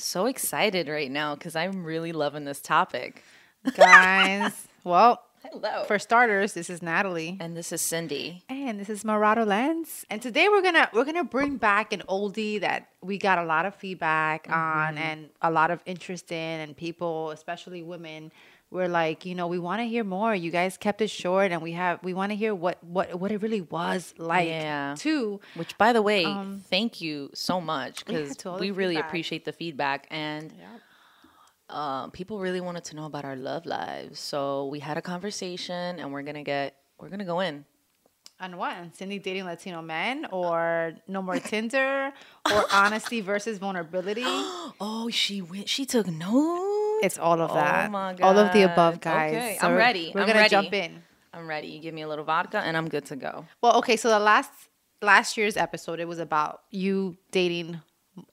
So excited right now because I'm really loving this topic. Guys, well, Hello. for starters, this is Natalie. and this is Cindy. And this is Marado Lens. And today we're gonna we're gonna bring back an oldie that we got a lot of feedback mm-hmm. on and a lot of interest in and people, especially women, were like, you know, we want to hear more. You guys kept it short and we have we want to hear what what what it really was like Yeah. too. Which, by the way, thank you so much Um, yeah, because the we really feedback. appreciate the feedback and uh, people really wanted to know about our love lives. So we had a conversation and we're gonna get we're gonna go in. On what? Cindy dating Latino men or no more Tinder or honesty versus vulnerability? Oh, she went. She took notes. It's all of Oh that. my All of the above, guys. Okay, So I'm ready. We're I'm gonna ready. jump in. I'm ready. You give me a little vodka and I'm good to go. Well, okay, so the last last year's episode it was about you dating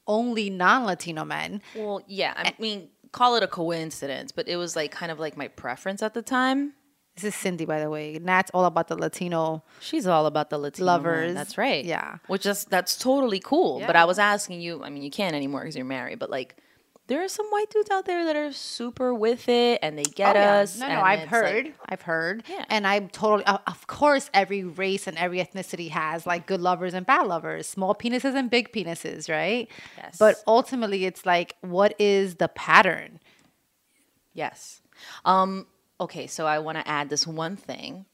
only non-Latino men. Well, yeah. I mean, call it a coincidence, but it was like kind of like my preference at the time. This is Cindy, by the way. Nat's all about the Latino. She's all about the Latino Lovers. men. That's right. Yeah. Which is that's totally cool. But I was asking you. I mean, you can't anymore because you're married. But like, there are some white dudes out there that are super with it, and they get Oh, yeah. us. No, no, I've heard. like- I've heard. Yeah. And I'm totally, of- of course, every race and every ethnicity has like good lovers and bad lovers, small penises and big penises, right? Yes. But ultimately, it's like, what is the pattern? Yes. Um, okay, so I want to add this one thing.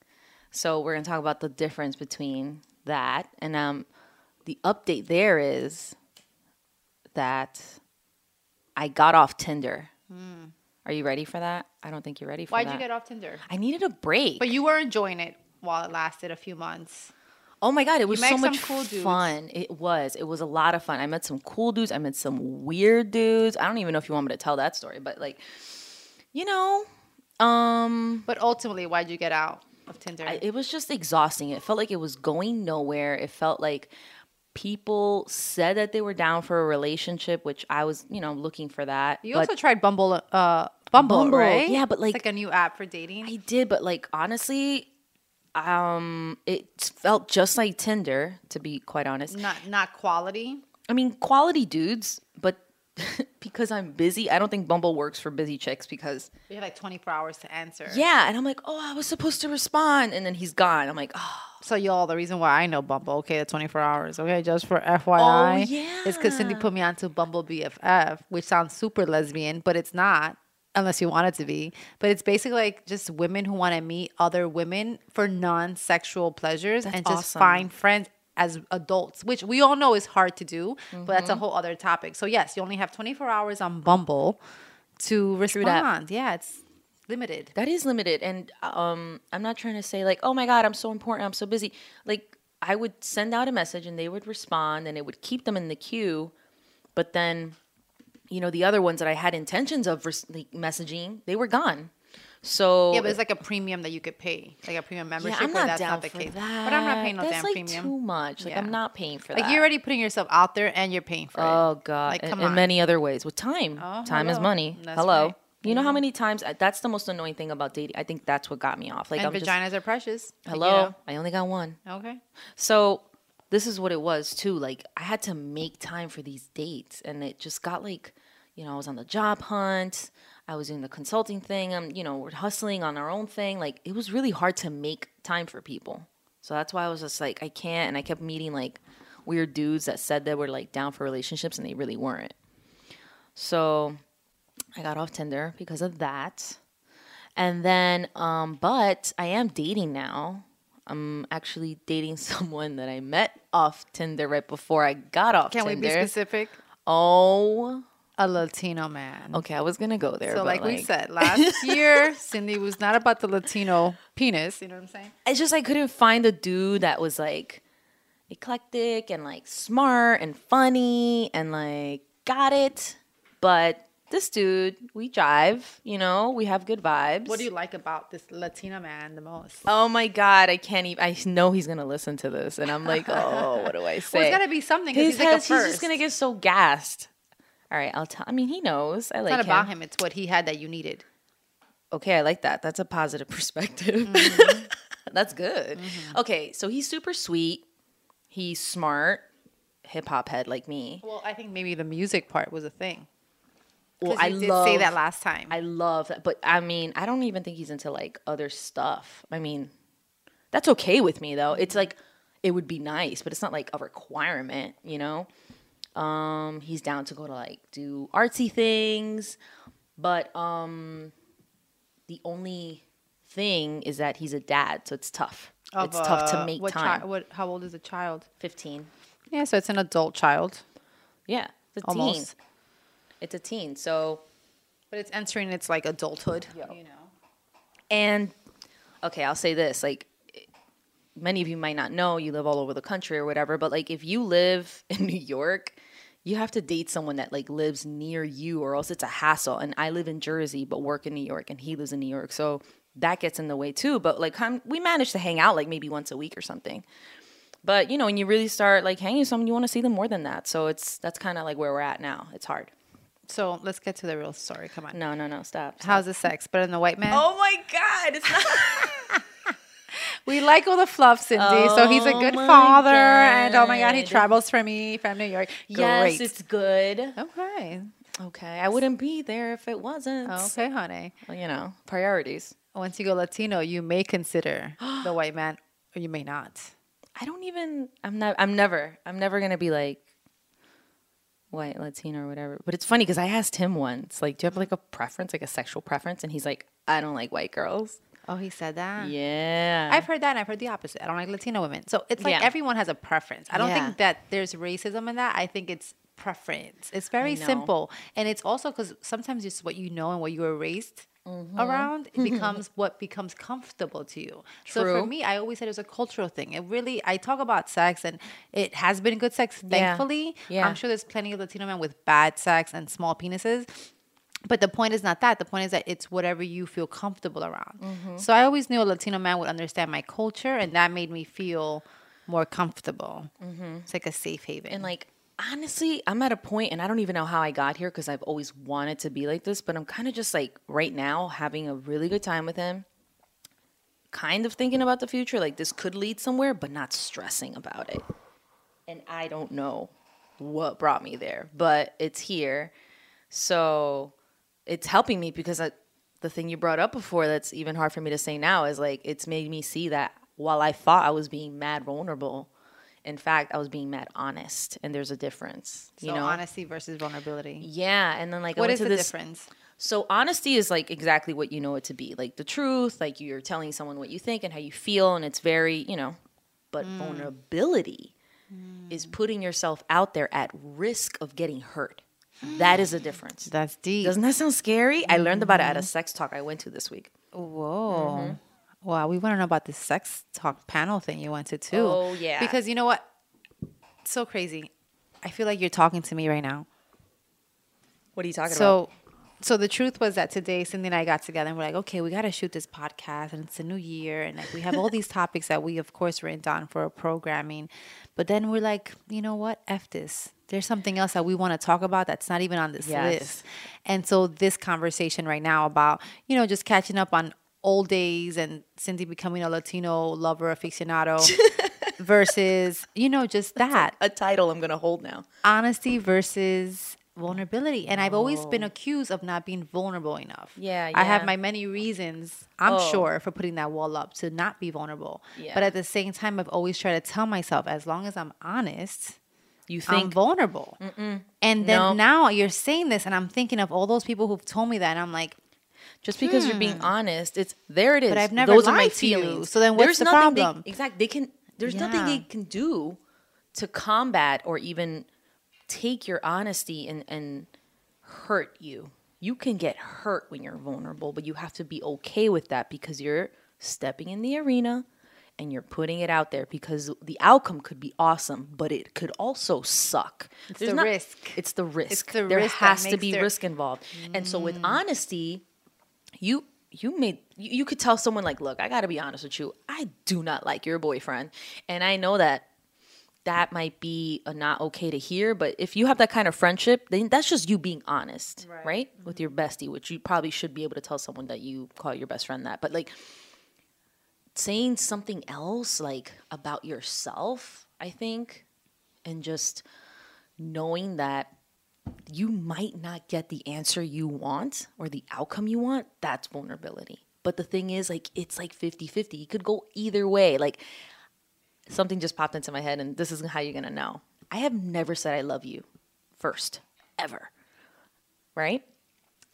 So we're going to talk about the difference between that and um, the update there is that I got off Tinder. Are you ready for that? I don't think you're ready for. Why'd that. you get off Tinder? I needed a break. But you were enjoying it while it lasted a few months. oh my god, it was so much cool dudes. fun. It was. It was a lot of fun. I met some cool dudes. I met some weird dudes. I don't even know if you want me to tell that story, but like, you know, um, But ultimately, why'd you get out of Tinder? I, it was just exhausting. It felt like it was going nowhere. It felt like people said that they were down for a relationship, which I was, you know, looking for that. you also tried Bumble, uh, Bumble, Bumble, right? yeah, but, It's like- like a new app for dating. I did, but like honestly, um, it felt just like Tinder, to be quite honest. not not quality. I mean, quality dudes, because I'm busy, I don't think Bumble works for busy chicks because We have like 24 hours to answer. yeah, and I'm like, oh, I was supposed to respond, and then he's gone. I'm like, oh, So y'all, the reason why I know Bumble, okay, the 24 hours, okay, just for FYI, oh, is because Cindy put me onto Bumble BFF, which sounds super lesbian, but it's not unless you want it to be. But it's basically like just women who want to meet other women for non-sexual pleasures and just awesome. find friends as adults, which we all know is hard to do, but Mm-hmm. that's a whole other topic. So yes, you only have 24 hours on Bumble to that. respond. Yeah, it's limited. that is limited, and um, I'm not trying to say like, oh my god, I'm so important, I'm so busy. Like, I would send out a message, and they would respond, and it would keep them in the queue, but then. You know the other ones that I had intentions of res- messaging, they were gone. So Yeah, but it's like a premium that you could pay, like a premium membership. Yeah, I'm not that's down not the for case. that. But I'm not paying no That's damn like premium. too much. Like I'm not paying for Like that. Like you're already putting yourself out there and you're paying for it. Oh God! Like, And- come in on. many other ways with time. Oh, time is money. That's hello. right. You know how mm-hmm. many times uh, that's the most annoying thing about dating. I think that's what got me off. Like and I'm just vaginas are precious. hello. I only got one. Okay. So this is what it was too. Like I had to make time for these dates, and it just got like, you know, I was on the job hunt. I was doing the consulting thing. I'm, you know, we're hustling on our own thing. Like it was really hard to make time for people. So that's why I was just like, I can't. And I kept meeting like weird dudes that said they were like down for relationships, and they really weren't. So I got off Tinder because of that. And then, um, but I am dating now. I'm actually dating someone that I met off Tinder right before I got off Can we Tinder. be specific? Oh, A Latino man. okay. I was gonna go there. So, but, like, we said last year, Cindy was not about the Latino penis. You know what I'm saying? it's just I couldn't find a dude that was like eclectic and like smart and funny and like got it. But this dude, we jive. You know, we have good vibes. What do you like about this Latino man the most? Oh my god, I can't even. I know he's gonna listen to this, and I'm like, oh, what do I say? Well, it's got to be something His he's like he's just gonna get so gassed. All right, I'll tell. I mean, he knows. I it's like not about him. It's what he had that you needed. Okay, I like that. That's a positive perspective. Mm-hmm. That's good. Okay, so he's super sweet. He's smart, hip hop head like me. Well, I think maybe the music part was a thing. well, I did love say that last time. I love that, but I mean, I don't even think he's into like other stuff. I mean, that's okay with me though. It's like it would be nice, but it's not like a requirement, you know. Um, he's down to go to like do artsy things, but um, the only thing is that he's a dad, so it's tough. Of, it's tough to make what time. chi- what? How old is the child? Fifteen. Yeah, so it's an adult child, Yeah, it's a teen. Almost. It's a teen. So but it's entering its like adulthood. You know. And okay, I'll say this: like, many of you might not know, you live all over the country or whatever, but like, if you live in New York, you have to date someone that like lives near you, or else it's a hassle. And I live in Jersey, but work in New York, and he lives in New York, so that gets in the way too. But like, I'm, we manage to hang out like maybe once a week or something. But you know, when you really start like hanging with someone, you want to see them more than that. So it's that's kind of like where we're at now. It's hard. So let's get to the real story. Come on. No, no, no, stop. stop. How's the sex? But in the white man? Oh my God! It's not. We like all the fluff, Cindy. so he's a Oh good father, and oh my god, he travels for me from New York. yes, Great. it's good. okay. Okay, I wouldn't be there if it wasn't. Okay, honey. Well, you know, priorities. Once you go Latino, you may consider the white man, or you may not. I don't even. I'm not. I'm never. I'm never gonna be like white Latino or whatever. But it's funny because I asked him once, like, do you have like a preference, like a sexual preference? And he's like, I don't like white girls. Oh, he said that. Yeah. I've heard that, and I've heard the opposite. I don't like Latino women. So it's like Yeah. everyone has a preference. I don't Yeah. think that there's racism in that. I think it's preference. It's very simple, and it's also because sometimes it's what you know and what you were raised. Mm-hmm. Around it becomes what becomes comfortable to you. So for me, I always said it was a cultural thing. It really, I talk about sex, and it has been good sex, thankfully. Yeah. I'm sure there's plenty of Latino men with bad sex and small penises. But the point is not that. The point is that it's whatever you feel comfortable around. Mm-hmm. So I always knew a Latino man would understand my culture, and that made me feel more comfortable. It's like a safe haven. Mm-hmm. And like honestly, I'm at a point and I don't even know how I got here because I've always wanted to be like this, but I'm kind of just like right now having a really good time with him. Kind of thinking about the future, like this could lead somewhere, but not stressing about it. And I don't know what brought me there, but it's here. So it's helping me because I, the thing you brought up before that's even hard for me to say now is like it's made me see that while I thought I was being mad vulnerable, in fact I was being mad honest, and there's a difference. so you know, honesty versus vulnerability. yeah. And then like What is the this. difference? So honesty is like exactly what you know it to be, like the truth, like you're telling someone what you think and how you feel, and it's very you know. But Mm. vulnerability is putting yourself out there at risk of getting hurt. That is a difference. That's deep. Doesn't that sound scary? I learned about it at a Mm-hmm. sex talk I went to this week. Whoa. Mm-hmm. Wow, we want to know about this sex talk panel thing you went to too. Oh, yeah. Because you know what? It's So crazy. I feel like you're talking to me right now. What are you talking about? So, so the truth was that today Cindy and I got together and we're like, okay, we got to shoot this podcast and it's a new year and like we have all these topics that we of course written down for a programming, but then we're like, you know what? F this. There's something else that we want to talk about that's not even on this Yes. list. And so this conversation right now about you know just catching up on old days and Cindy becoming a Latino lover aficionado versus you know just that A title I'm gonna hold now. honesty versus vulnerability. And I've always been oh. accused of not being vulnerable enough. Oh. Yeah, I have my many reasons, I'm Oh. sure, for putting that wall up to not be vulnerable. Yeah. But at the same time, I've always tried to tell myself, as long as I'm honest, You I'm think vulnerable. And then No. now you're saying this, and I'm thinking of all those people who've told me that, and I'm like, just because you're being hmm. honest, it's there. It is. But I've never Those are my lied to you, feelings. so then what's there's the problem? They, exactly. They can. There's nothing they can do to combat or even take your honesty and and hurt you. You can get hurt when you're vulnerable, but you have to be okay with that because you're stepping in the arena and you're putting it out there because the outcome could be awesome, but it could also suck. It's the risk. It's the risk. the there risk has to be their- risk involved. And so Mm. with honesty, you you made you, you could tell someone like, look, I got to be honest with you. I do not like your boyfriend, and I know that that might be a not okay to hear. But if you have that kind of friendship, then that's just you being honest, right? Mm-hmm. With your bestie, which you probably should be able to tell someone that you call your best friend that. But like saying something else, like about yourself, I think, and just knowing that you might not get the answer you want or the outcome you want. That's vulnerability. But the thing is, like, it's like 50 50. It could go either way. Like, something just popped into my head, and this is how you're gonna know. I have never said I love you first, ever. Right?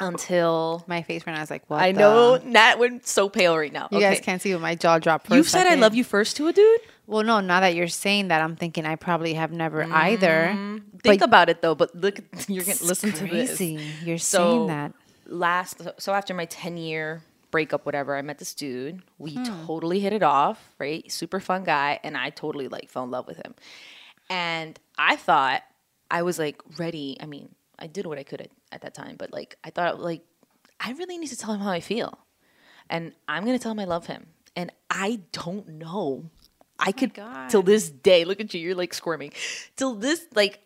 Until My face right I was like, what? I the- know Nat went so pale right now. You guys can't see what my jaw dropped. You said I love you first to a dude? Well, no, now that you're saying that, I'm thinking I probably have never mm-hmm. either. Think But about it though, but look, you're gonna listen to crazy. this. You're So saying that. last, so after my 10 year breakup, whatever, I met this dude. We Hmm. totally hit it off, right? Super fun guy, and I totally like fell in love with him. And I thought I was like ready. I mean, I did what I could at, at that time, but like I thought like I really need to tell him how I feel, and I'm gonna tell him I love him. And I don't know. I could till this day. Look at you. You're like squirming. Till this like.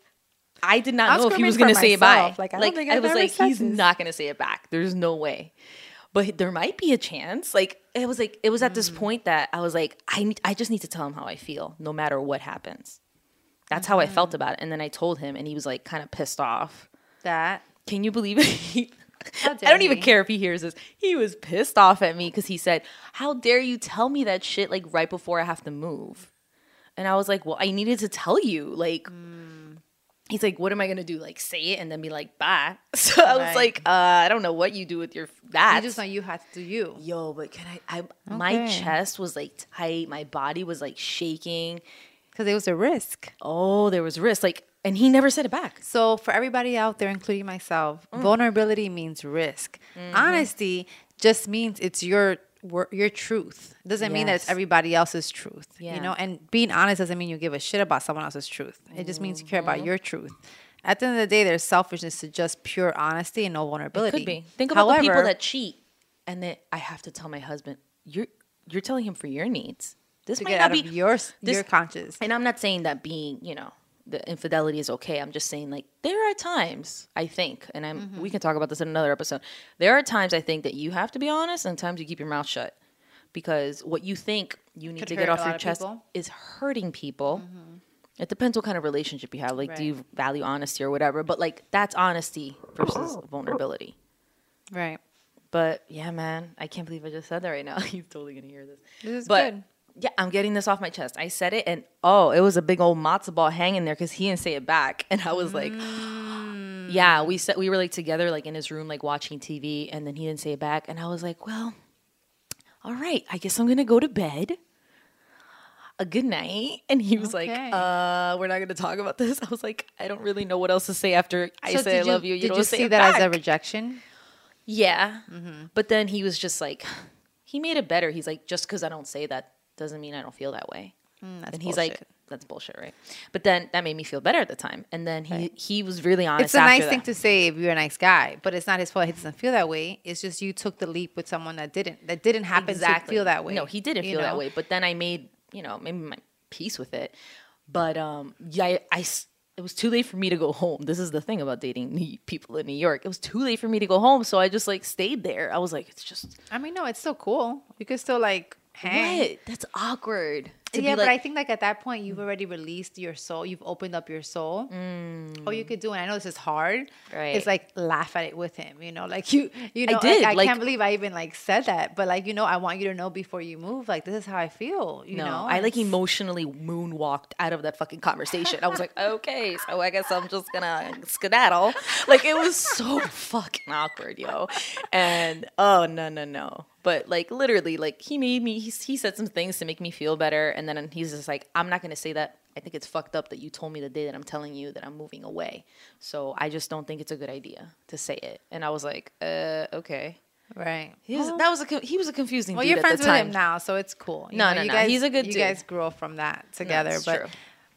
I did not I'm know if he was gonna say it back. Like, I Like, I was like, he's this. not gonna say it back. There's no way. But there might be a chance. Like it was like it was at this Mm. point that I was like, I need, I just need to tell him how I feel, no matter what happens. That's how I Mm-hmm. felt about it. And then I told him, and he was like, kind of pissed off. That. Can you believe it? I don't even care if he hears this. He was pissed off at me because he said, "How dare you tell me that shit like right before I have to move?" And I was like, "Well, I needed to tell you." Like, he's like, "What am I gonna do? Like, say it and then be like, bye?" So I was Right. like, uh, "I don't know what you do with your that." You just know you had to do you. Yo, but can I? I my chest was like tight. My body was like shaking. Because it was a risk. Oh, there was risk. Like, and he never said it back. So for everybody out there, including myself, Mm. vulnerability means risk. Mm-hmm. Honesty just means it's your wor- your truth. Doesn't mean that it's everybody else's truth. Yeah. You know, and being honest doesn't mean you give a shit about someone else's truth. It just means you care Mm-hmm. about your truth. At the end of the day, there's selfishness to just pure honesty and no vulnerability. Could be. Think about the people that cheat, and then I have to tell my husband, "You're you're telling him for your needs. This might get not out be of your conscious. And I'm not saying that being, you know, the infidelity is okay. I'm just saying like there are times I think, and I'm Mm-hmm. we can talk about this in another episode. There are times I think that you have to be honest, and times you keep your mouth shut because what you think you need Could to get off your chest people. Mm-hmm. is hurting people. It depends what kind of relationship you have. Like, do you value honesty or whatever? But like, that's honesty versus vulnerability. Right. But yeah, man, I can't believe I just said that right now. He's totally gonna hear this. This is but good. Yeah, I'm getting this off my chest. I said it, and oh, it was a big old matzo ball hanging there because he didn't say it back, and I was like, Mm. yeah, we said we were like together, like in his room, like watching TV, and then he didn't say it back, and I was like, well, all right, I guess I'm gonna go to bed. A good night, and he was like, "Uh, we're not gonna talk about this." I was like, "I don't really know what else to say after I So say I love you." You did don't you see that back. as a rejection? Yeah. But then he was just like, he made it better. He's like, just because I don't say that doesn't mean I don't feel that way. Mm, and he's like, that's bullshit, right? But then that made me feel better at the time. And then he he was really honest. It's a nice that. thing to say if you're a nice guy, but it's not his fault. He doesn't feel that way. It's just you took the leap with someone that didn't. That didn't happen to feel that way. No, he didn't feel that way. But then I made, you know, maybe my peace with it. But um, yeah, I, I it was too late for me to go home. This is the thing about dating people in New York. It was too late for me to go home, so I just like stayed there. I was like, it's just I mean, no, it's still cool. You could still like hang. what? That's awkward. Yeah, but like, I think like at that point you've already released your soul. You've opened up your soul. All you could do, and I know this is hard, Mm. Right. is like laugh at it with him. You know, like you, you know, I, did, Like, I like- can't believe I even like said that, but like you know, I want you to know before you move. Like this is how I feel. You no, know, I like emotionally moonwalked out of that fucking conversation. I was like, okay, so I guess I'm just gonna skedaddle. Like it was so fucking awkward, yo. And oh no, no, no. But like literally, like he made me. He, he said some things to make me feel better, and then he's just like, I'm not gonna say that. I think it's fucked up that you told me the day that I'm telling you that I'm moving away. So I just don't think it's a good idea to say it. And I was like, uh, okay. right. He was, that was a he was a confusing. Well, you're friends with him now, so it's cool. You No, know, no, you no, Guys, he's a good You dude. guys grew from that together, it's but true.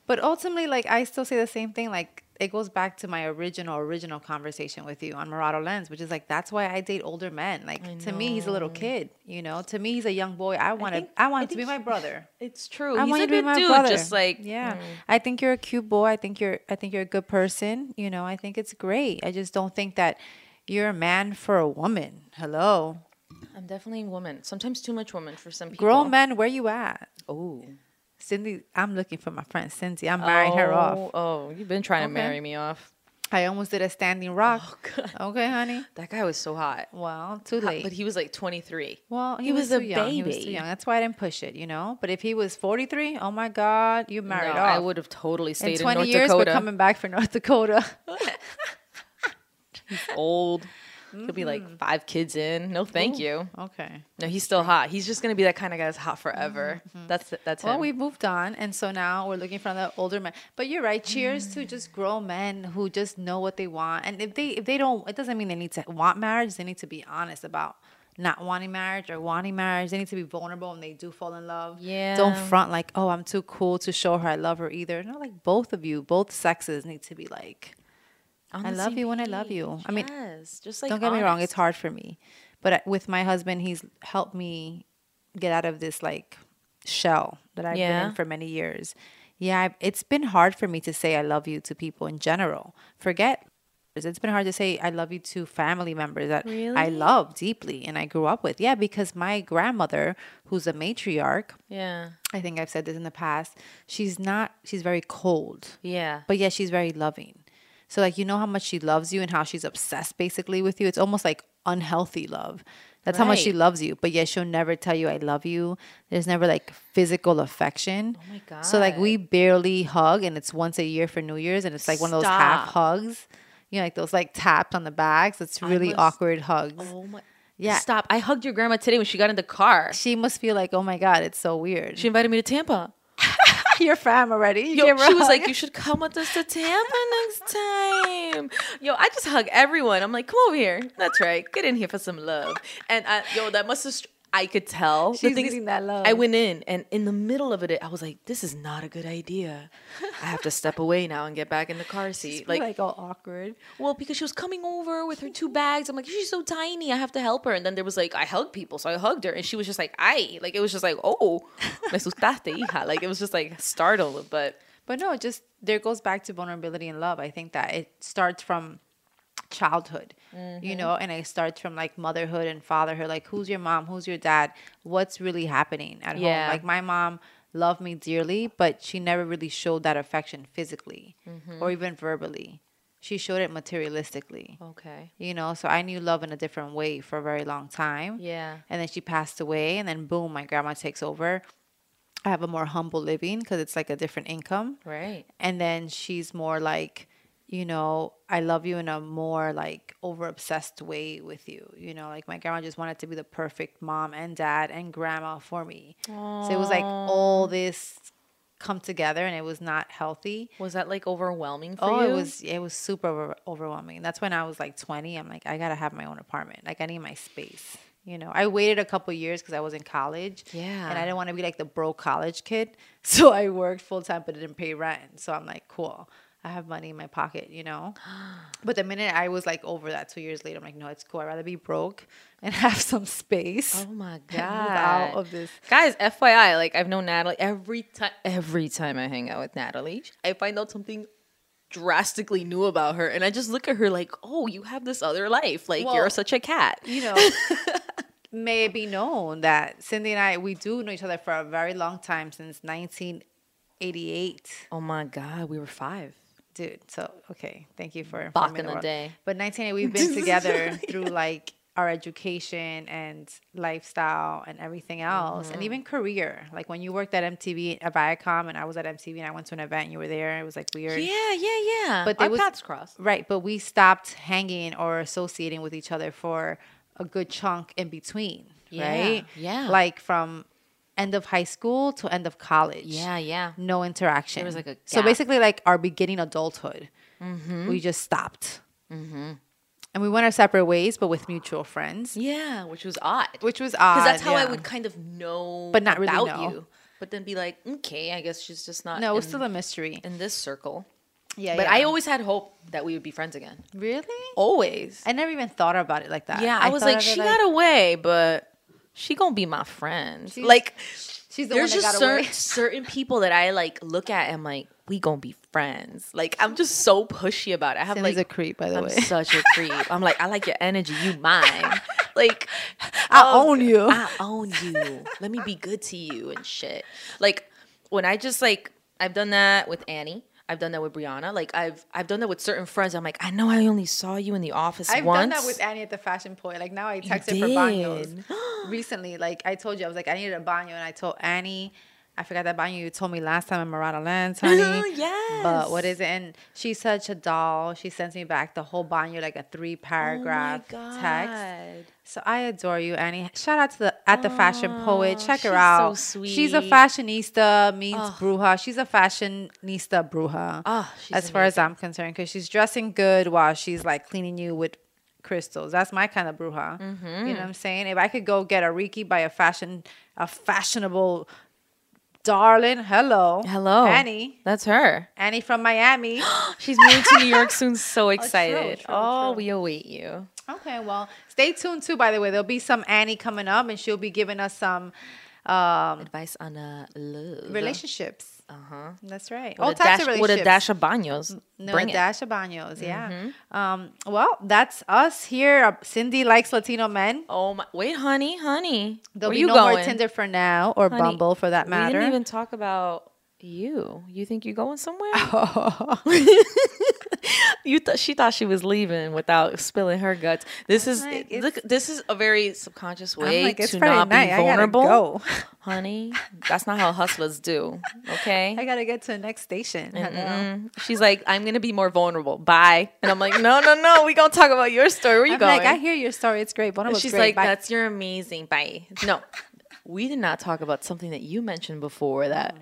but ultimately, like I still say the same thing. Like it goes back to my original original conversation with you on Murado Lens, which is like that's why I date older men. Like to me, he's a little kid. You know, to me, he's a young boy. I want to. think- I want I to be my brother. It's true. I He's want a to be my dude. brother. Just like yeah, mm. I think you're a cute boy. I think you're. I think you're a good person. You know, I think it's great. I just don't think that you're a man for a woman. Hello, I'm definitely a woman. Sometimes too much woman for some people. grown men. Where you at? Oh. Cindy, I'm looking for my friend Cindy. I'm marrying her oh, off. Oh, you've been trying to marry me off. I almost did a standing rock. Oh, Okay, honey. That guy was so hot. Well, too late. But he was like 23. well, he, he was, was a young. He was too baby. young. That's why I didn't push it, you know. But if he was 43, oh my God, you married no, off. I would have totally In stayed in, 20 North years, Dakota. we're coming back for North Dakota. Old. He'll be Mm-hmm. like five kids in. No, thank you. okay. No, he's still hot. He's just gonna be that kind of guy that's hot forever. That's that's Mm-hmm. Well, we moved on, and so now we're looking for the older men. But you're right. Cheers to just grown men who just know what they want, and if they if they don't, it doesn't mean they need to want marriage. They need to be honest about not wanting marriage or wanting marriage. They need to be vulnerable when they do fall in love. Yeah. Don't front like, oh, I'm too cool to show her I love her either. No, like both of you, both sexes need to be like. I love you when I love you. I mean, yes, just like don't get me wrong, it's hard for me. But with my husband, he's helped me get out of this like shell that I've been in for many years. Yeah, I, it's been hard for me to say I love you to people in general. Forget it's been hard to say I love you to family members that I love deeply and I grew up with. Yeah, because my grandmother, who's a matriarch, Yeah, I think I've said this in the past, she's not she's very cold yeah. but yet she's very loving. So like you know how much she loves you and how she's obsessed basically with you. It's almost like unhealthy love. That's how much she loves you, but yet she'll never tell you I love you. There's never like physical affection. Oh my god. So like we barely hug and it's once a year for New Year's and it's like one of those half hugs. You know, like those like taps on the backs. It's really must- awkward hugs. Oh my. Yeah. Stop! I hugged your grandma today when she got in the car. She must feel like, oh my God, it's so weird. She invited me to Tampa. You're fam already. You Yo, she was like, "You should come with us to Tampa next time." Yo, I just hug everyone. I'm like, "Come over here." That's right. Get in here for some love. And I, yo, that must have. I could tell. The She's thing is, needing that love. I went in, and in the middle of it, I was like, "This is not a good idea. I have to step away now and get back in the car seat." like, Like, all awkward. well, because she was coming over with her two bags. I'm like, she's so tiny. I have to help her. And then there was like, I hug people. So I hugged her. And she was just like, I. Like, it was just like, oh, me asustaste, hija. Like, it was just like startled. But But no, it just there goes back to vulnerability and love. I think that it starts from childhood, you mm-hmm. know, and it starts from like motherhood and fatherhood. Like, who's your mom? Who's your dad? What's really happening at Yeah. home? Like, my mom loved me dearly, but she never really showed that affection physically mm-hmm. or even verbally. She showed it materialistically, okay. you know. So I knew love in a different way for a very long time. Yeah. And then she passed away, and then boom, my grandma takes over. I have a more humble living because it's like a different income Right. and then she's more like you know i love you in a more like over obsessed way with you you know like my grandma just wanted to be the perfect mom and dad and grandma for me. So it was like all this come together and it was not healthy. Was that like overwhelming for oh, you? oh you? it was it was super over- overwhelming. That's when i was like 20 i'm like i gotta have my own apartment. Like i need my space you know. I waited a couple years because i was in college Yeah. and i didn't want to be like the broke college kid. So i worked full-time but didn't pay rent. So i'm like cool i have money in my pocket you know but the minute i was like over that two years later i'm like no it's cool i'd rather be broke and have some space Oh my god! out of this Guys, FYI, like I've known Natalie every time. Every time I hang out with Natalie, I find out something drastically new about her, and I just look at her like, "Oh, you have this other life. Like Well, you're such a cat." you know, may it be known that Cindy and I, we do know each other for a very long time since 1988. Oh my god, we were five. Dude, so, okay. Thank you for Back in the world. day. But 1988, we've been together through like our education and lifestyle and everything else, Mm-hmm. and even career. Like when you worked at MTV at Viacom, and I was at MTV, and I went to an event, and you were there. It was like weird. Yeah, yeah, yeah. But our was- paths crossed. Right, but we stopped hanging or associating with each other for a good chunk in between, Yeah, right? yeah. Like from end of high school to end of college. Yeah, yeah. No interaction. There was, like, a gap. So basically, like our beginning adulthood, Mm-hmm. we just stopped. And we went our separate ways, but with mutual friends, Yeah, which was odd. which was odd. Because that's how I would kind of know, But not really about know. you. But then be like, okay, I guess she's just not. No, it was still a mystery. in this circle. Yeah, But yeah. I always had hope that we would be friends again. really. Always. I never even thought about it like that. yeah, I, was like, she got away, but she gonna be my friend. She's- like, She's the there's one that just got away. certain certain people that I like look at and like, we gonna be friends. Like, I'm just so pushy about it. I have Cindy's like a creep, by the I'm way. such a creep. I'm like, I like your energy, you mine. Like, I oh, own you. I own you. Let me be good to you and shit. Like, when I just like, I've done that with Annie. I've done that with Brianna. Like I've I've done that with certain friends. I'm like, I know I only saw you in the office I've once. done that with Annie at the fashion poet. Like now I texted for baños recently. Like I told you, I was like, I needed a baño, and I told Annie, I forgot that baño you told me last time in Murata Lands, honey. yes. But what is it? And she's such a doll. She sends me back the whole baño, like a three paragraph oh text. So I adore you, Annie. Shout out to the at the fashion poet. Check her she's so out. She's a fashionista, means bruja. She's a fashionista bruja. Oh, she's as far as I'm concerned, because she's dressing good while she's like cleaning you with crystals. That's my kind of bruja. Mm-hmm. You know what I'm saying? If I could go get a Reiki by a fashion, a fashionable darling, hello, Hello. Annie, That's her. Annie from Miami. She's moving to New York soon. So excited. true, oh, true. we await you. Okay, well, stay tuned too. By the way, there'll be some Annie coming up, and she'll be giving us some um, Advice on uh, love. relationships. Uh huh. That's right. With, All a types dash, of with a dash of baños. no, Bring a dash of baños. Yeah. Um. Well, that's us here. Uh, Cindy likes Latino men. Oh my! Wait, honey, honey. There'll Where be you no going? more Tinder for now, or Honey, Bumble for that matter. We didn't even talk about you. You think you're going somewhere? you thought she thought she was leaving without spilling her guts. This is like, look. This is a very subconscious way like, to Friday not night. be vulnerable, go. honey. That's not how hustlers do. Okay. I gotta get to the next station. Mm-mm. She's like, I'm gonna be more vulnerable. Bye. And I'm like, no, no, no. We gonna talk about your story. Where you I'm going? like, I hear your story. It's great. Vulnerable. She's great. like, Bye. that's you're amazing. Bye. No, we did not talk about something that you mentioned before that mm.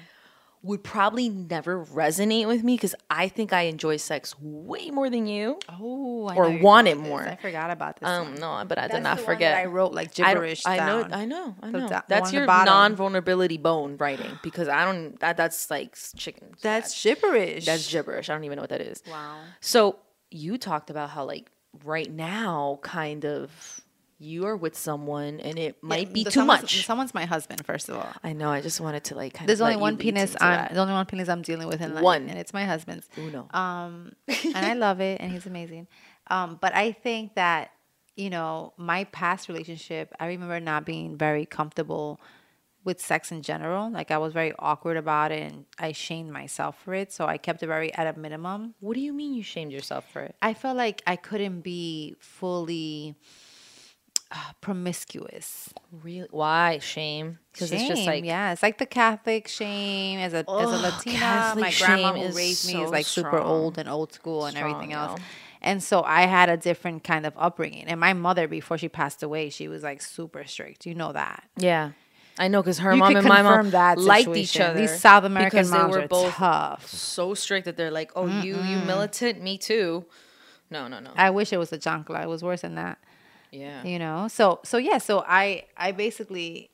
Would probably never resonate with me because I think I enjoy sex way more than you. oh, I or know want it more. I forgot about this. Um, one. no, but I That's did not forget. I wrote like gibberish. I know. I know, I know. do- the That's your non-vulnerability bone writing because I don't. That that's like chicken. That's gibberish. that's gibberish. I don't even know what that is. wow. So you talked about how like right now, kind of, you are with someone and it might be too someone's- much. Someone's my husband, first of all. I know. I just wanted to like kind There's of. only one penis. I'm the only one penis I'm dealing with in life, One. and it's my husband's. Uno. Um, and I love it, and he's amazing. Um, but I think that you know my past relationship, I remember not being very comfortable with sex in general. Like I was very awkward about it, and I shamed myself for it. So I kept it very at a minimum. What do you mean you shamed yourself for it? I felt like I couldn't be fully uh, promiscuous. Really? Why shame? Because it's just like yeah, it's like the Catholic shame as a as a Latina. Catholic my grandma shame who is raised me so is like super old and old school and Strong, everything else. yo. And so I had a different kind of upbringing. And my mother, before she passed away, she was like super strict. You know that. yeah. I know because her you mom and my mom that liked each other. These South American because they were both tough. so strict that they're like, "Oh, you you militant, me too." No, no, no. I wish it was a chancla. It was worse than that. Yeah. you know? So so yeah so i i basically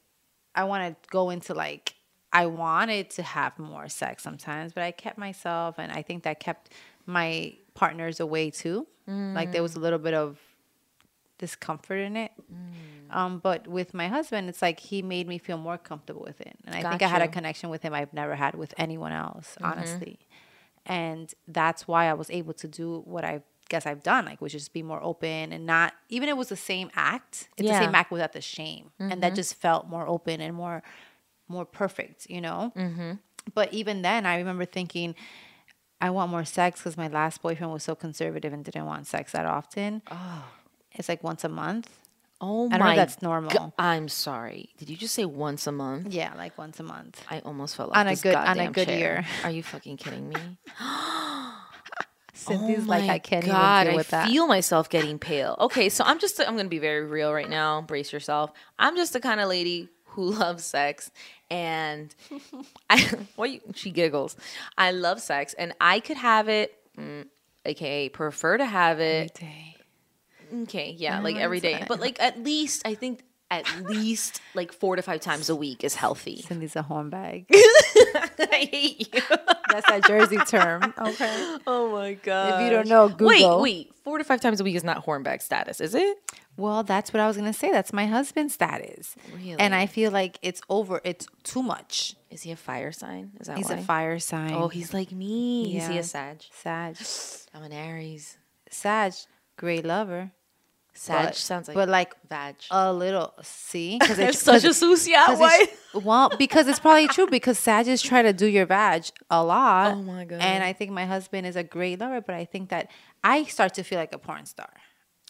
i want to go into like i wanted to have more sex sometimes but i kept myself and i think that kept my partners away too. Like there was a mm. little bit of discomfort in it. Mm. Um but with my husband it's like he made me feel more comfortable with it and i think i had a connection with him i've never had with anyone else mm-hmm. honestly. And that's why I was able to do what I guess I've done, like which is be more open and not even it was the same act. It's Yeah. the same act without the shame, and that just felt more open and more more perfect, you know. Mm-hmm. But even then, I remember thinking. I want more sex because my last boyfriend was so conservative and didn't want sex that often. Oh. It's like once a month. Oh I my. that's normal. I'm sorry. Did you just say once a month? Yeah, like once a month. I almost felt like On a good- on a good chair. year. Are you fucking kidding me? Cynthia's oh like, I can't God, even deal with that. I feel myself getting pale. Okay, so I'm just I'm gonna be very real right now. Brace yourself. I'm just the kind of lady who loves sex, and I what you, she giggles. I love sex, and I could have it, mm, aka prefer to have it. Day. Okay, yeah, like every day. every fine. but like at least I think at least like four to five times a week is healthy. Cindy's a hornbag. I hate you. That's a Jersey term. Okay. Oh my god! If you don't know, Google. Wait, wait. Four to five times a week is not hornbag status, is it? Well, that's what I was gonna say. That's my husband's status. Really? And I feel like it's over. It's too much. Is he a fire sign? Is that He's why? a fire sign. Oh, he's like me. Is he a Sag? Sag. I'm an Aries. Sag. Great lover. Sag but- sounds like but like vag. a little. See, because it's such a sucia way. it's- well, because it's probably true because Sages try to do your vag a lot. Oh my God. And I think my husband is a great lover, but I think that I start to feel like a porn star.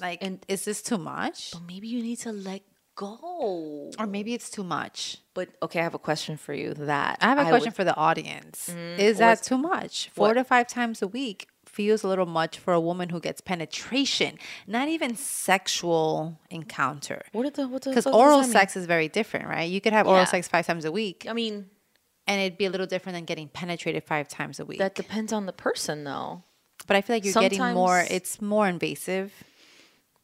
Like, And- is this too much? But maybe you need to let go. Or maybe it's too much. But okay, I have a question for you. That I have a question would- for the audience. Mm-hmm. is that too much? Four what? to five times a week feels a little much for a woman who gets penetration, not even sexual encounter. what the what the Because oral sex is very different, right? You could have oral Yeah. sex five times a week, I mean, and it'd be a little different than getting penetrated five times a week. that depends on the person, though. but I feel like you're getting more. It's more invasive.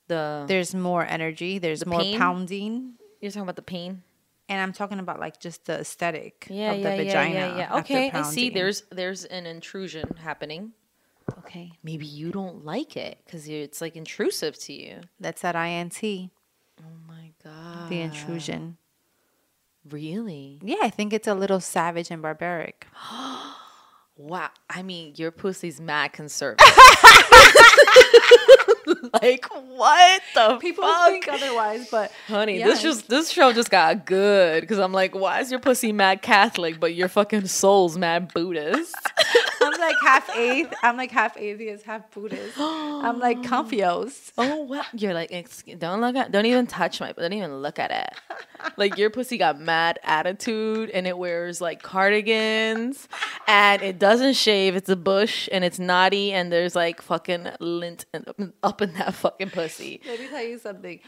The There's more energy. There's The more pain? pounding. you're talking about the pain. And I'm talking about like just the aesthetic Yeah, of yeah, the yeah, vagina. yeah, yeah. after Okay, I see. There's there's an intrusion happening. Okay. Maybe you don't like it because it's like intrusive to you. That's that INT, Oh my god. the intrusion. Really? Yeah, I think it's a little savage and barbaric. Wow. I mean, your pussy's mad conservative. like what the people fuck? Think otherwise, but Honey, this just this show just got good because I'm like, why is your pussy mad Catholic, but your fucking soul's mad Buddhist? I'm like half atheist. I'm like half atheist, half Buddhist. I'm like Confucius. oh wow, you're like, "Ex- don't look at, don't even touch my, don't even look at it. Like your pussy got mad attitude, and it wears like cardigans, and it doesn't shave. It's a bush, and it's naughty, and there's like fucking lint up in that fucking pussy. Let me tell you something.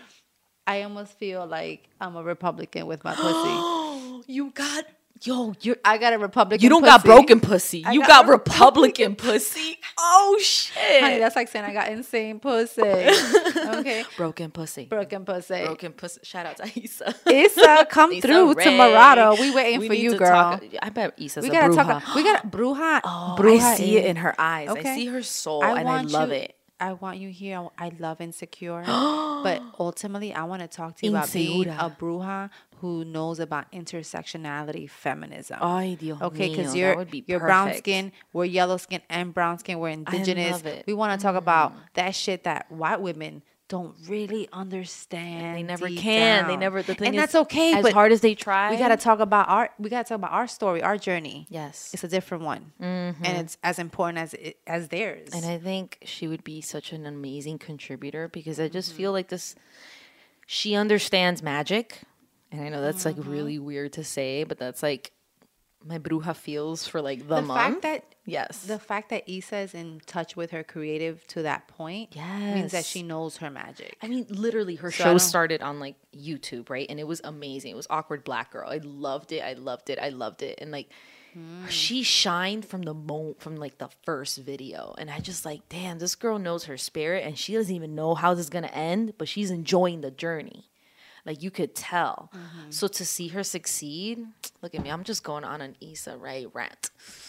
I almost feel like I'm a Republican with my pussy. Oh, you got yo, you're I got a Republican. You don't got broken pussy. I you got got, Republican pussy. Oh shit. Honey, that's like saying I got insane pussy. okay, broken pussy. broken pussy. Broken pussy. Shout out to Isa. Issa, come Issa through to Rae. Murado. We waiting for need you, to girl. talk- I bet Issa's we a gotta bruja. talk. We got bruja. Oh, bruja I see it in her eyes. I see her soul, and I love you- it. I want you here. I I love insecure, but ultimately, I want to talk to you about being a bruja who knows about intersectionality feminism. Ay, Dios Okay, because that you're be you're brown skin, we're yellow skin and brown skin, we're indigenous. love it. Mm. We want to talk about that shit that white women don't really understand. They never can. They never. The thing and is, that's okay. As hard as they try, we gotta talk about our we gotta talk about our story, our journey. Yes. It's a different one, and it's as important as it, as theirs. And I think she would be such an amazing contributor because I just Mm-hmm. feel like this. She understands magic, and I know that's like Mm-hmm. really weird to say, but that's like my bruja feels for like the, the month. fact that yes, the fact that Issa is in touch with her creative to that point means that she knows her magic. I mean, literally, her So show started on like YouTube, right? And it was amazing. It was awkward black girl. I loved it. I loved it. I loved it. And like, Hmm. she shined from the mo from like the first video, and I just like, damn, this girl knows her spirit, and she doesn't even know how this is gonna end, but she's enjoying the journey. Like you could tell. Mm-hmm. So to see her succeed, look at me. I'm just going on an Issa Rae rant.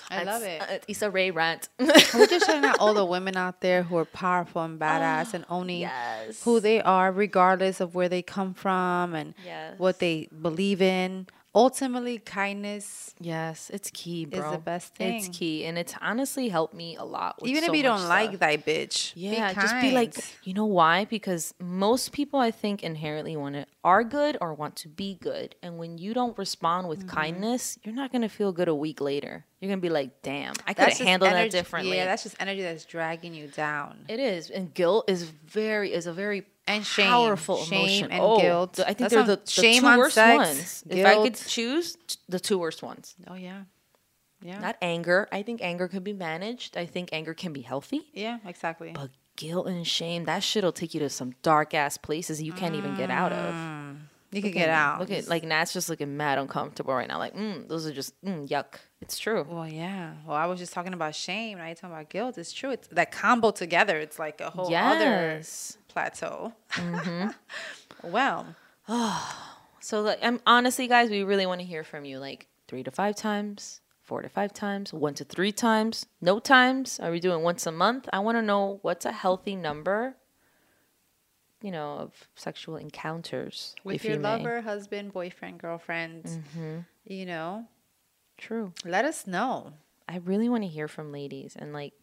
I love it. uh, Issa Rae rant. We're just showing out all the women out there who are powerful and badass and owning yes. who they are, regardless of where they come from and Yes. what they believe in. Ultimately, kindness, Yes, it's key, is the best thing It's key, and it's honestly helped me a lot. With even so if you don't like stuff. thy bitch, be yeah, just be like, you know why? Because most people, I think, inherently want to are good or want to be good, and when you don't respond with Mm-hmm. kindness, you're not gonna feel good a week later. You're gonna be like, damn, I could have handled energy- that differently. Yeah, that's just energy that's dragging you down. it is, and guilt is very is a very And shame. powerful Shame emotion. and Oh, guilt. I think That's they're the, the shame two worst sex, ones. If I could choose, the two worst ones. Oh yeah, yeah, Not anger. I think anger can be managed. I think anger can be healthy. yeah, exactly. But guilt and shame, that shit'll take you to some dark ass places you can't even get out of. you can Look get at- out. Look at like Nat's just looking mad uncomfortable right now. Like, mm, those are just mm, yuck. It's true. Well, yeah. Well, I was just talking about shame. Now you're talking about guilt. It's true. It's that combo together. It's like a whole other plateau. Mm-hmm. well, So like, I'm honestly, guys, we really want to hear from you. Like three to five times, four to five times, one to three times, no times. Are we doing once a month? I want to know what's a healthy number. You know, of sexual encounters with if your you lover, husband, boyfriend, girlfriend, Mm-hmm. you know, True. let us know. I really want to hear from ladies and like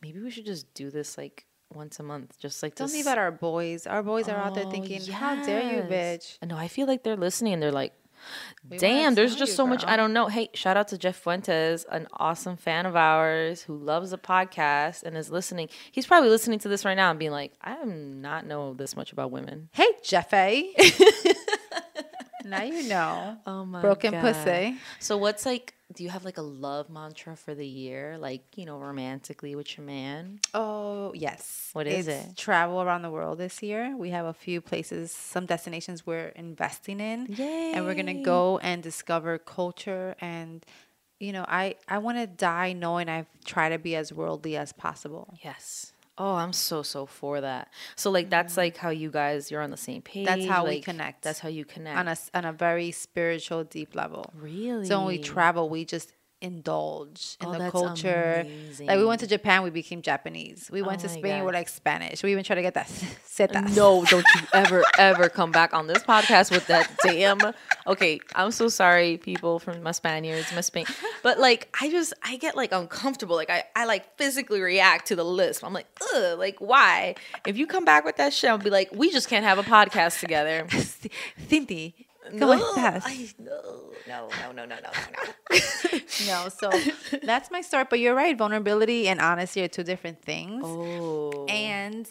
maybe we should just do this like once a month, just like Don't to leave s- out our boys. Our boys are out there Oh, thinking, "How dare you, bitch?" No, I feel like they're listening and they're like, wanna damn, there's just you, so much I don't know. Hey, shout out to Jeff Fuentes, an awesome fan of ours who loves the podcast and is listening. He's probably listening to this right now and being like, "I am not know this much about women. Hey, Jeffy. now you know. Oh my Broken God. pussy. So what's like do you have like a love mantra for the year? Like, you know, romantically with your man? Oh, yes. What is It's it? Travel around the world this year. We have a few places, some destinations we're investing in. And we're going to go and discover culture and you know, I I want to die knowing I've tried to be as worldly as possible. Yes. Oh, I'm so so for that. So like that's like how you guys you're on the same page. Mm-hmm. That's how we connect. That's how you connect. On a on a very spiritual deep level. really. So when we travel, we just indulge in Oh, the culture. Like we went to Japan, we became Japanese. We went Oh to Spain, we're like Spanish. We even try to get that setas. No, don't you ever, ever come back on this podcast with that damn. Okay, I'm so sorry, people from my Spaniards, my Spain. But like, I just, I get like uncomfortable. Like, I, I like physically react to the list. I'm like, ugh, like, why? If you come back with that shit, I'll be like, we just can't have a podcast together. Cindy, ¿cómo No? I- no, no, no, no, no, no, no. No, so that's my start. But you're right, vulnerability and honesty are two different things. Oh, And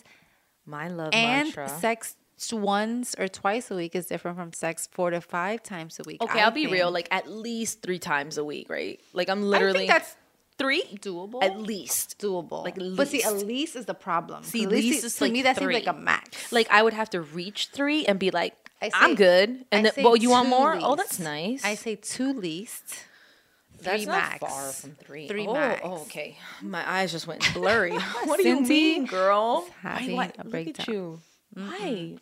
my love and mantra. sex once or twice a week is different from sex four to five times a week. Okay, I I'll be real. Like at least three times a week, right? Like I'm I literally think that's three doable. at least. doable. Like, but see, at least. least is the problem. See, at least least is to like me that seems like a max. Like I would have to reach three and be like, I I'm good. And then, say well, you want more? Oh, that's nice. I say two least. Three that's three not far from three. Three oh, max. oh, okay. My eyes just went blurry. what do you mean, girl? having why, a Look at breakdown. you. Why?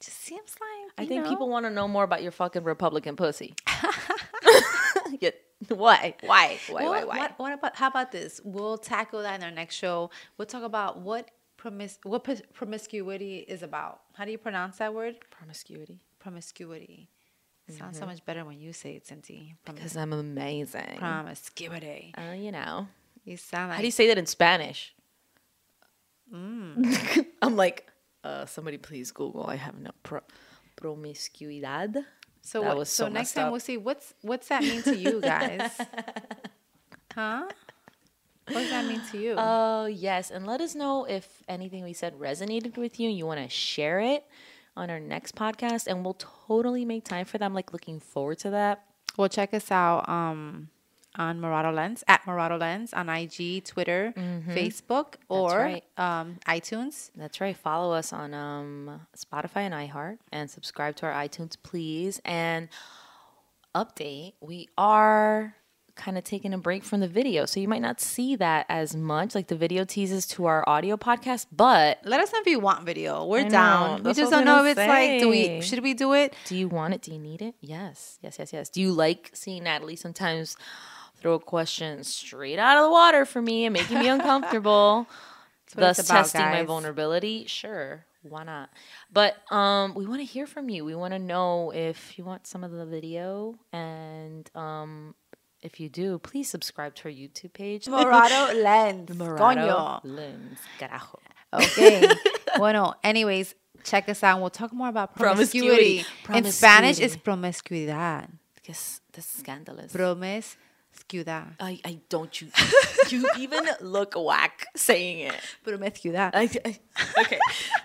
Just seems like I think know. people want to know more about your fucking Republican pussy. yeah. Why? Why? Why? Well, why? Why? What, what about how about this? We'll tackle that in our next show. We'll talk about what promis what promiscuity is about. How do you pronounce that word? Promiscuity. Promiscuity. Sounds so much better when you say it, Cindy. Promis- Because I'm amazing. promiscuity. Uh, you know. You sound like How do you say that in Spanish? Mm. I'm like, uh, somebody please Google. I have no pro- promiscuidad. So what, was so so next time up. we'll see what's what's that mean to you guys? huh? What does that mean to you? Oh, yes. And let us know if anything we said resonated with you and you want to share it on our next podcast. And we'll totally make time for that. I'm like looking forward to that. well, check us out um, on Morado Lens at Morado Lens on IG, Twitter, Facebook, or right. um, iTunes. That's right. Follow us on um, Spotify and iHeart and subscribe to our iTunes, please. And update we are kind of taking a break from the video. So you might not see that as much. Like the video teases to our audio podcast, but Let us know if you want video. We're down. We just don't know if gonna it's like, do we should we do it? Do you want it? Do you need it? Yes. Yes, yes, yes. Do you like seeing Natalie sometimes throw a question straight out of the water for me and making me uncomfortable? thus about, testing my vulnerability? Sure. Why not? But um we want to hear from you. We want to know if you want some of the video and um if you do, please subscribe to our YouTube page. Morado Lens. Morado Coño. Lens. Carajo. Okay. bueno, anyways, check us out. and We'll talk more about promiscuity. Promiscuity. In Spanish, it's promiscuidad. This is scandalous. Promiscuidad. I, I don't you you even look whack saying it. Promiscuidad. I, I- okay.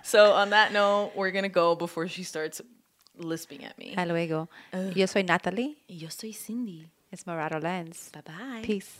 So on that note, we're gonna go before she starts lisping at me. Hasta luego. Yo soy Natalie. Yo soy Cindy. It's Morado Lens. Bye bye. Peace.